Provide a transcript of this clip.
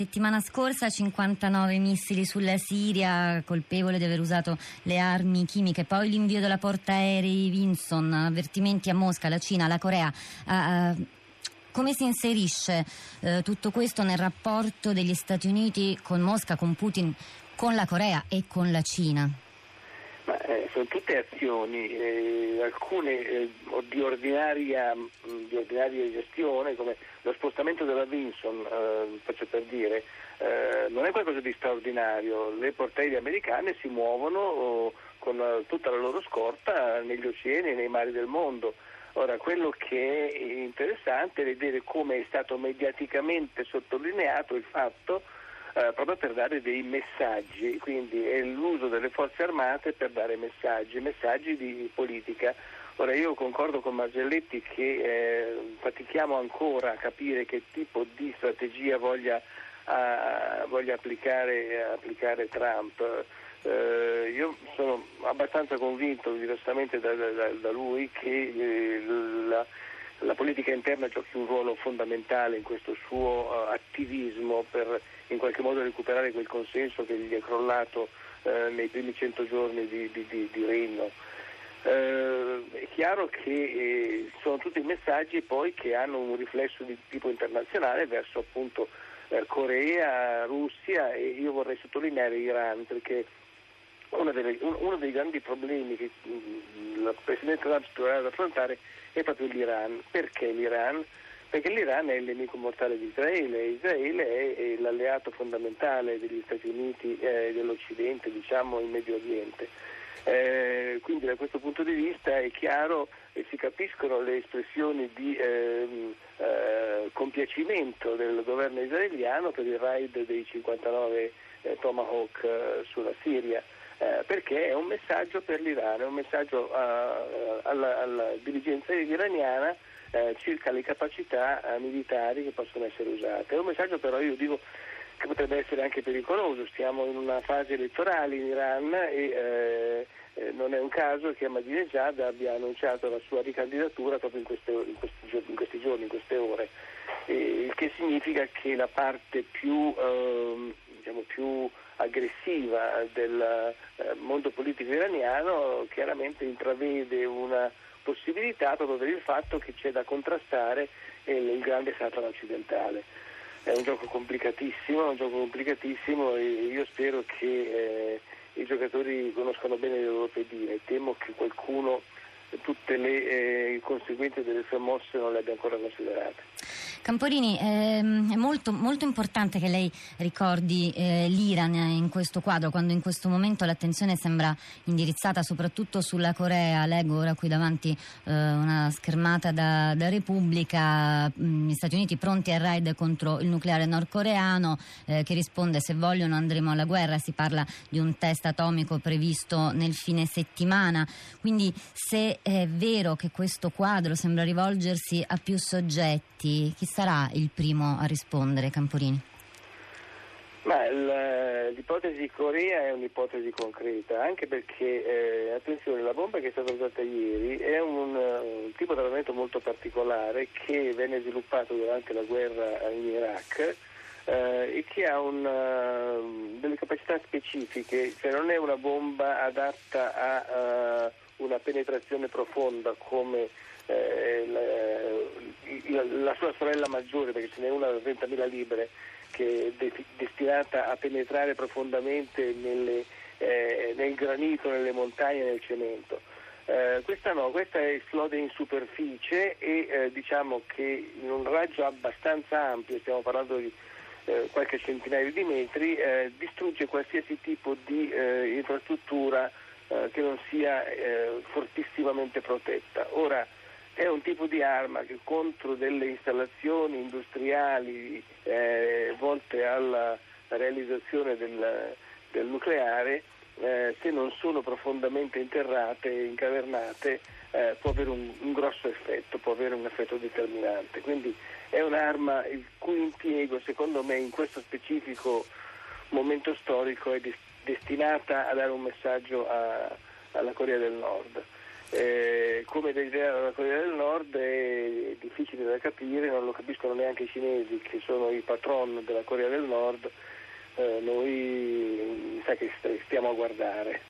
settimana scorsa 59 missili sulla Siria, colpevole di aver usato le armi chimiche, poi l'invio della portaerei Vinson, avvertimenti a Mosca, alla Cina, alla Corea. Uh, come si inserisce uh, tutto questo nel rapporto degli Stati Uniti con Mosca, con Putin, con la Corea e con la Cina? Eh, sono tutte azioni, eh, alcune eh, di, ordinaria, di, ordinaria, gestione, come lo spostamento della Vinson, eh, faccio per dire, eh, non è qualcosa di straordinario. Le portaerei americane si muovono oh, con tutta la loro scorta negli oceani e nei mari del mondo. Ora, quello che è interessante è vedere come è stato mediaticamente sottolineato il fatto eh, proprio per dare dei messaggi, quindi è l'uso delle forze armate per dare messaggi, messaggi di politica. Ora io concordo con Margelletti che eh, fatichiamo ancora a capire che tipo di strategia voglia, uh, voglia applicare, applicare, Trump. Uh, io sono abbastanza convinto, diversamente da, da, da lui, che eh, la, la, politica interna giochi un ruolo fondamentale in questo suo uh, attivismo per in qualche modo recuperare quel consenso che gli è crollato eh, nei primi cento giorni di, di, di, di regno. Eh, è chiaro che eh, sono tutti messaggi poi che hanno un riflesso di tipo internazionale verso appunto Corea, Russia e io vorrei sottolineare Iran perché delle, uno dei grandi problemi che mh, mm, il Presidente Trump dovrà affrontare è proprio l'Iran. Perché l'Iran? perché l'Iran è il nemico mortale di Israele, Israele è, è l'alleato fondamentale degli Stati Uniti e eh, dell'Occidente, diciamo in Medio Oriente. Eh, quindi da questo punto di vista è chiaro e si capiscono le espressioni di ehm, eh, compiacimento del governo israeliano per il raid dei 59 eh, Tomahawk eh, sulla Siria. Eh, perché è un messaggio per l'Iran, è un messaggio alla, alla dirigenza iraniana eh, circa le capacità eh, militari che possono essere usate. È un messaggio però io dico che potrebbe essere anche pericoloso, stiamo in una fase elettorale in Iran e eh non è un caso che Ahmadinejad abbia annunciato la sua ricandidatura proprio in, queste, in, questi, in questi, giorni, in queste ore, il che significa che la parte più, ehm, diciamo, più aggressiva del eh, mondo politico iraniano chiaramente intravede una possibilità proprio per il fatto che c'è da contrastare il grande Satana occidentale. È un gioco complicatissimo, un gioco complicatissimo e io spero che eh, i giocatori conoscano bene le loro pedine. Temo che qualcuno tutte le eh, conseguenze delle sue mosse non le abbia ancora considerate. Camporini, ehm, è molto, molto, importante che lei ricordi eh, l'Iran in questo quadro, quando in questo momento l'attenzione sembra indirizzata soprattutto sulla Corea. Leggo ora qui davanti eh, una schermata da, da Repubblica, mm, gli Stati Uniti pronti al raid contro il nucleare nordcoreano eh, che risponde se vogliono andremo alla guerra, si parla di un test atomico previsto nel fine settimana. Quindi se è vero che questo quadro sembra rivolgersi a più soggetti, chi sarà il primo a rispondere, Camporini? Ma l'ipotesi Corea è un'ipotesi concreta, anche perché, eh, attenzione, la bomba che è stata usata ieri è un, un tipo di armamento molto particolare che venne sviluppato durante la guerra in Iraq eh, e che ha una, delle capacità specifiche, cioè non è una bomba adatta a uh, una penetrazione profonda come eh, la, la, sua sorella maggiore, perché ce n'è una da 30.000 libbre, che è de- destinata a penetrare profondamente nelle, eh, nel granito, nelle montagne, nel cemento. Eh, questa no, questa esplode in superficie e eh, diciamo che in un raggio abbastanza ampio, stiamo parlando di eh, qualche centinaio di metri, eh, distrugge qualsiasi tipo di infrastruttura che non sia fortissimamente protetta. Ora, è un tipo di arma che contro delle installazioni industriali eh, volte alla realizzazione del, del nucleare, eh, se non sono profondamente interrate e incavernate, eh, può avere un, un, grosso effetto, può avere un effetto determinante. Quindi è un'arma il cui impiego, secondo me, in questo specifico momento storico è destinata a dare un messaggio a, alla Corea del Nord. Eh, come desiderava la Corea del Nord è difficile da capire, non lo capiscono neanche i cinesi che sono i patron della Corea del Nord, eh, noi sa che stiamo a guardare.